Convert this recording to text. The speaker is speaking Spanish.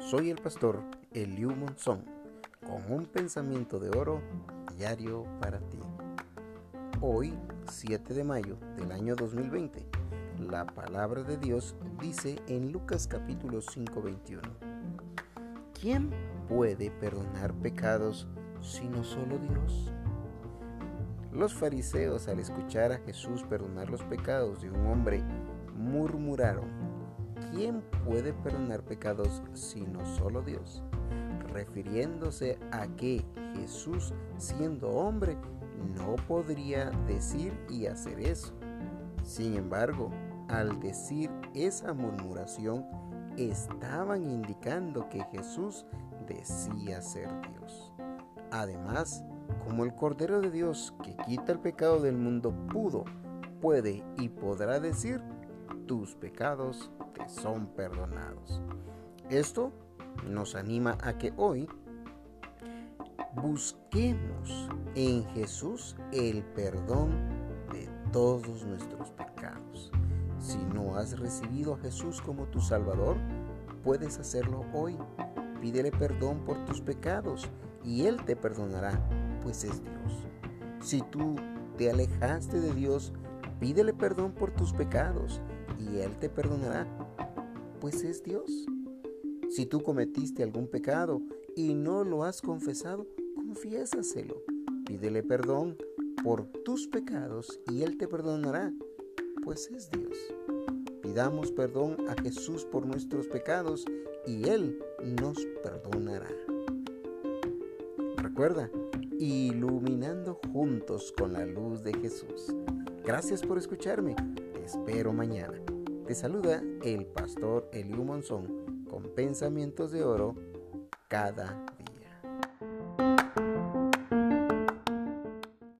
Soy el pastor Eliu Monzón con un pensamiento de oro diario para ti. Hoy, 7 de mayo del año 2020, la palabra de Dios dice en Lucas capítulo 5, 21. ¿Quién puede perdonar pecados sino solo Dios? Los fariseos al escuchar a Jesús perdonar los pecados de un hombre murmuraron, ¿quién puede perdonar pecados sino solo Dios? refiriéndose a que Jesús, siendo hombre, no podría decir y hacer eso. Sin embargo, al decir esa murmuración, estaban indicando que Jesús decía ser Dios. Además, como el Cordero de Dios que quita el pecado del mundo pudo, puede y podrá decir, tus pecados te son perdonados. Esto nos anima a que hoy busquemos en Jesús el perdón de todos nuestros pecados. Si no has recibido a Jesús como tu Salvador, puedes hacerlo hoy. Pídele perdón por tus pecados y Él te perdonará, pues es Dios. Si tú te alejaste de Dios, pídele perdón por tus pecados y Él te perdonará, pues es Dios. Si tú cometiste algún pecado y no lo has confesado, confiésaselo. Pídele perdón por tus pecados y Él te perdonará, pues es Dios. Pidamos perdón a Jesús por nuestros pecados y Él nos perdonará. Recuerda, iluminando juntos con la luz de Jesús. Gracias por escucharme. Te espero mañana. Te saluda el pastor Eliu Monzón con pensamientos de oro cada.